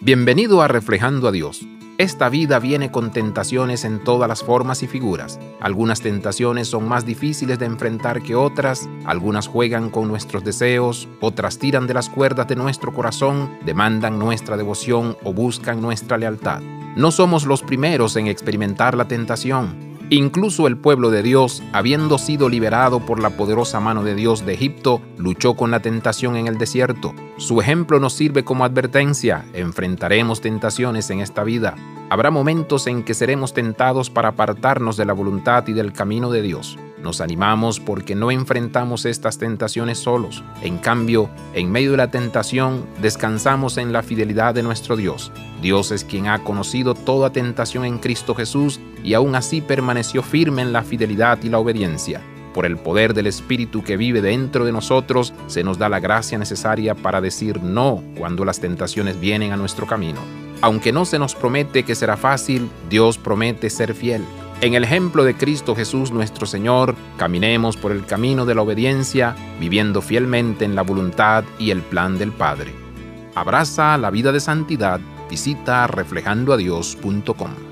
Bienvenido a Reflejando a Dios. Esta vida viene con tentaciones en todas las formas y figuras. Algunas tentaciones son más difíciles de enfrentar que otras, algunas juegan con nuestros deseos, otras tiran de las cuerdas de nuestro corazón, demandan nuestra devoción o buscan nuestra lealtad. No somos los primeros en experimentar la tentación. Incluso el pueblo de Dios, habiendo sido liberado por la poderosa mano de Dios de Egipto, luchó con la tentación en el desierto. Su ejemplo nos sirve como advertencia. Enfrentaremos tentaciones en esta vida. Habrá momentos en que seremos tentados para apartarnos de la voluntad y del camino de Dios. Nos animamos porque no enfrentamos estas tentaciones solos. En cambio, en medio de la tentación, descansamos en la fidelidad de nuestro Dios. Dios es quien ha conocido toda tentación en Cristo Jesús y aún así permaneció firme en la fidelidad y la obediencia. Por el poder del Espíritu que vive dentro de nosotros, se nos da la gracia necesaria para decir no cuando las tentaciones vienen a nuestro camino. Aunque no se nos promete que será fácil, Dios promete ser fiel. En el ejemplo de Cristo Jesús nuestro Señor, caminemos por el camino de la obediencia, viviendo fielmente en la voluntad y el plan del Padre. Abraza la vida de santidad, visita reflejandoadios.com.